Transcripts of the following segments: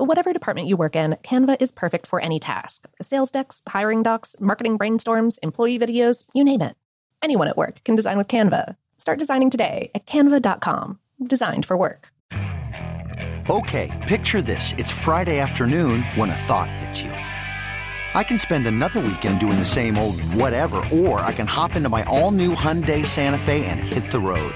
Whatever department you work in, Canva is perfect for any task sales decks, hiring docs, marketing brainstorms, employee videos, you name it. Anyone at work can design with Canva. Start designing today at canva.com. Designed for work. Okay, picture this. It's Friday afternoon when a thought hits you. I can spend another weekend doing the same old whatever, or I can hop into my all new Hyundai Santa Fe and hit the road.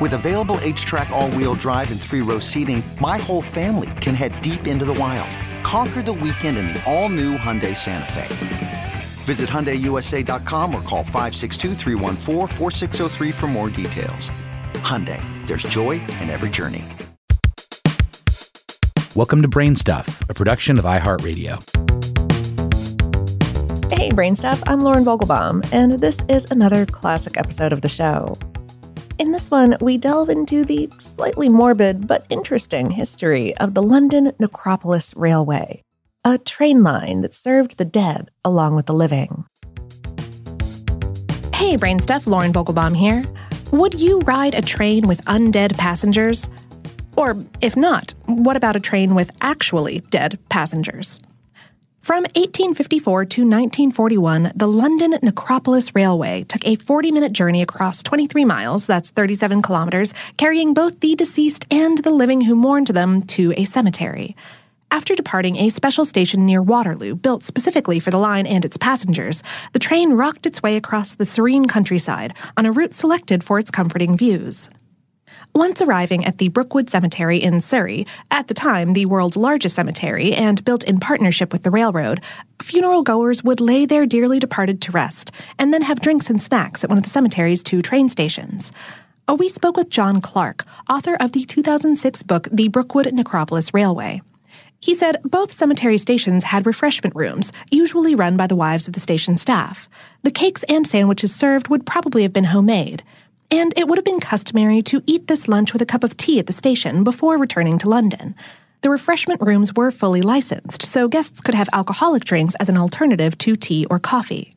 With available H-Track all-wheel drive and three-row seating, my whole family can head deep into the wild. Conquer the weekend in the all-new Hyundai Santa Fe. Visit HyundaiUSA.com or call 562 for more details. Hyundai, there's joy in every journey. Welcome to Brain Stuff, a production of iHeartRadio. Hey, Brain Stuff, I'm Lauren Vogelbaum, and this is another classic episode of the show. In this one, we delve into the slightly morbid but interesting history of the London Necropolis Railway, a train line that served the dead along with the living. Hey, Brain Stuff, Lauren Vogelbaum here. Would you ride a train with undead passengers? Or if not, what about a train with actually dead passengers? From 1854 to 1941, the London Necropolis Railway took a 40 minute journey across 23 miles, that's 37 kilometers, carrying both the deceased and the living who mourned them to a cemetery. After departing a special station near Waterloo, built specifically for the line and its passengers, the train rocked its way across the serene countryside on a route selected for its comforting views. Once arriving at the Brookwood Cemetery in Surrey, at the time the world's largest cemetery and built in partnership with the railroad, funeral goers would lay their dearly departed to rest and then have drinks and snacks at one of the cemetery's two train stations. We spoke with John Clark, author of the 2006 book The Brookwood Necropolis Railway. He said both cemetery stations had refreshment rooms, usually run by the wives of the station staff. The cakes and sandwiches served would probably have been homemade and it would have been customary to eat this lunch with a cup of tea at the station before returning to London. The refreshment rooms were fully licensed, so guests could have alcoholic drinks as an alternative to tea or coffee.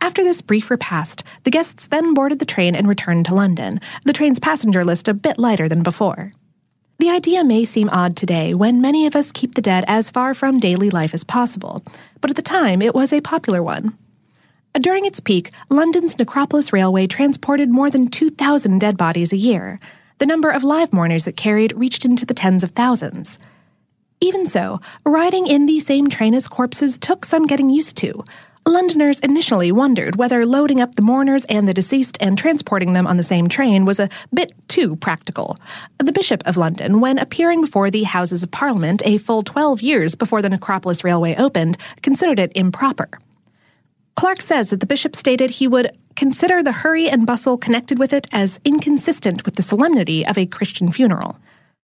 After this brief repast, the guests then boarded the train and returned to London, the train's passenger list a bit lighter than before. The idea may seem odd today when many of us keep the dead as far from daily life as possible, but at the time it was a popular one. During its peak, London's Necropolis Railway transported more than 2,000 dead bodies a year. The number of live mourners it carried reached into the tens of thousands. Even so, riding in the same train as corpses took some getting used to. Londoners initially wondered whether loading up the mourners and the deceased and transporting them on the same train was a bit too practical. The Bishop of London, when appearing before the Houses of Parliament a full 12 years before the Necropolis Railway opened, considered it improper. Clark says that the bishop stated he would consider the hurry and bustle connected with it as inconsistent with the solemnity of a Christian funeral.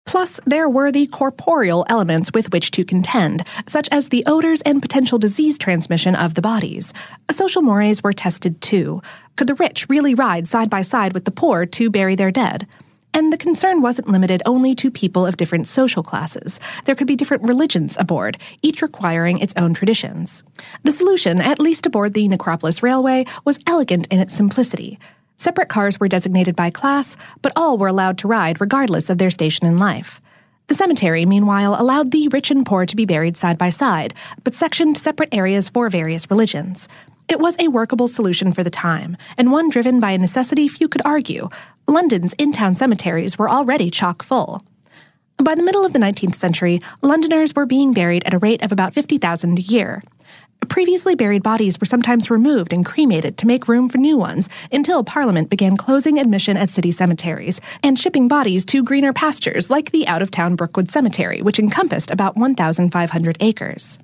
Plus, there were the corporeal elements with which to contend, such as the odors and potential disease transmission of the bodies. Social mores were tested too. Could the rich really ride side by side with the poor to bury their dead? And the concern wasn't limited only to people of different social classes. There could be different religions aboard, each requiring its own traditions. The solution, at least aboard the Necropolis Railway, was elegant in its simplicity. Separate cars were designated by class, but all were allowed to ride regardless of their station in life. The cemetery, meanwhile, allowed the rich and poor to be buried side by side, but sectioned separate areas for various religions. It was a workable solution for the time, and one driven by a necessity few could argue. London's in town cemeteries were already chock full. By the middle of the 19th century, Londoners were being buried at a rate of about 50,000 a year. Previously buried bodies were sometimes removed and cremated to make room for new ones until Parliament began closing admission at city cemeteries and shipping bodies to greener pastures like the out of town Brookwood Cemetery, which encompassed about 1,500 acres.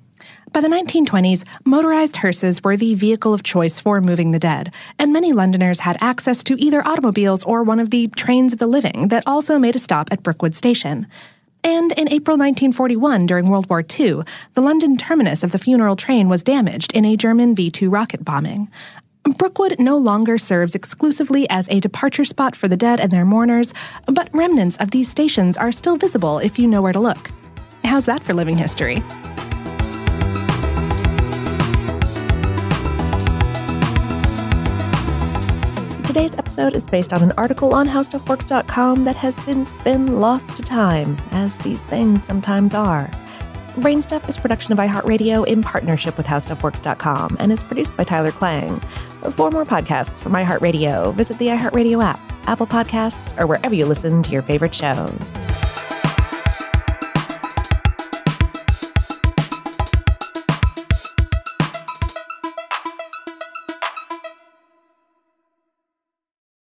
By the 1920s, motorized hearses were the vehicle of choice for moving the dead, and many Londoners had access to either automobiles or one of the trains of the living that also made a stop at Brookwood Station. And in April 1941, during World War II, the London terminus of the funeral train was damaged in a German V 2 rocket bombing. Brookwood no longer serves exclusively as a departure spot for the dead and their mourners, but remnants of these stations are still visible if you know where to look. How's that for living history? Today's episode is based on an article on howstuffworks.com that has since been lost to time, as these things sometimes are. Brainstuff is production of iHeartRadio in partnership with howstuffworks.com and is produced by Tyler Klang. For more podcasts from iHeartRadio, visit the iHeartRadio app, Apple Podcasts, or wherever you listen to your favorite shows.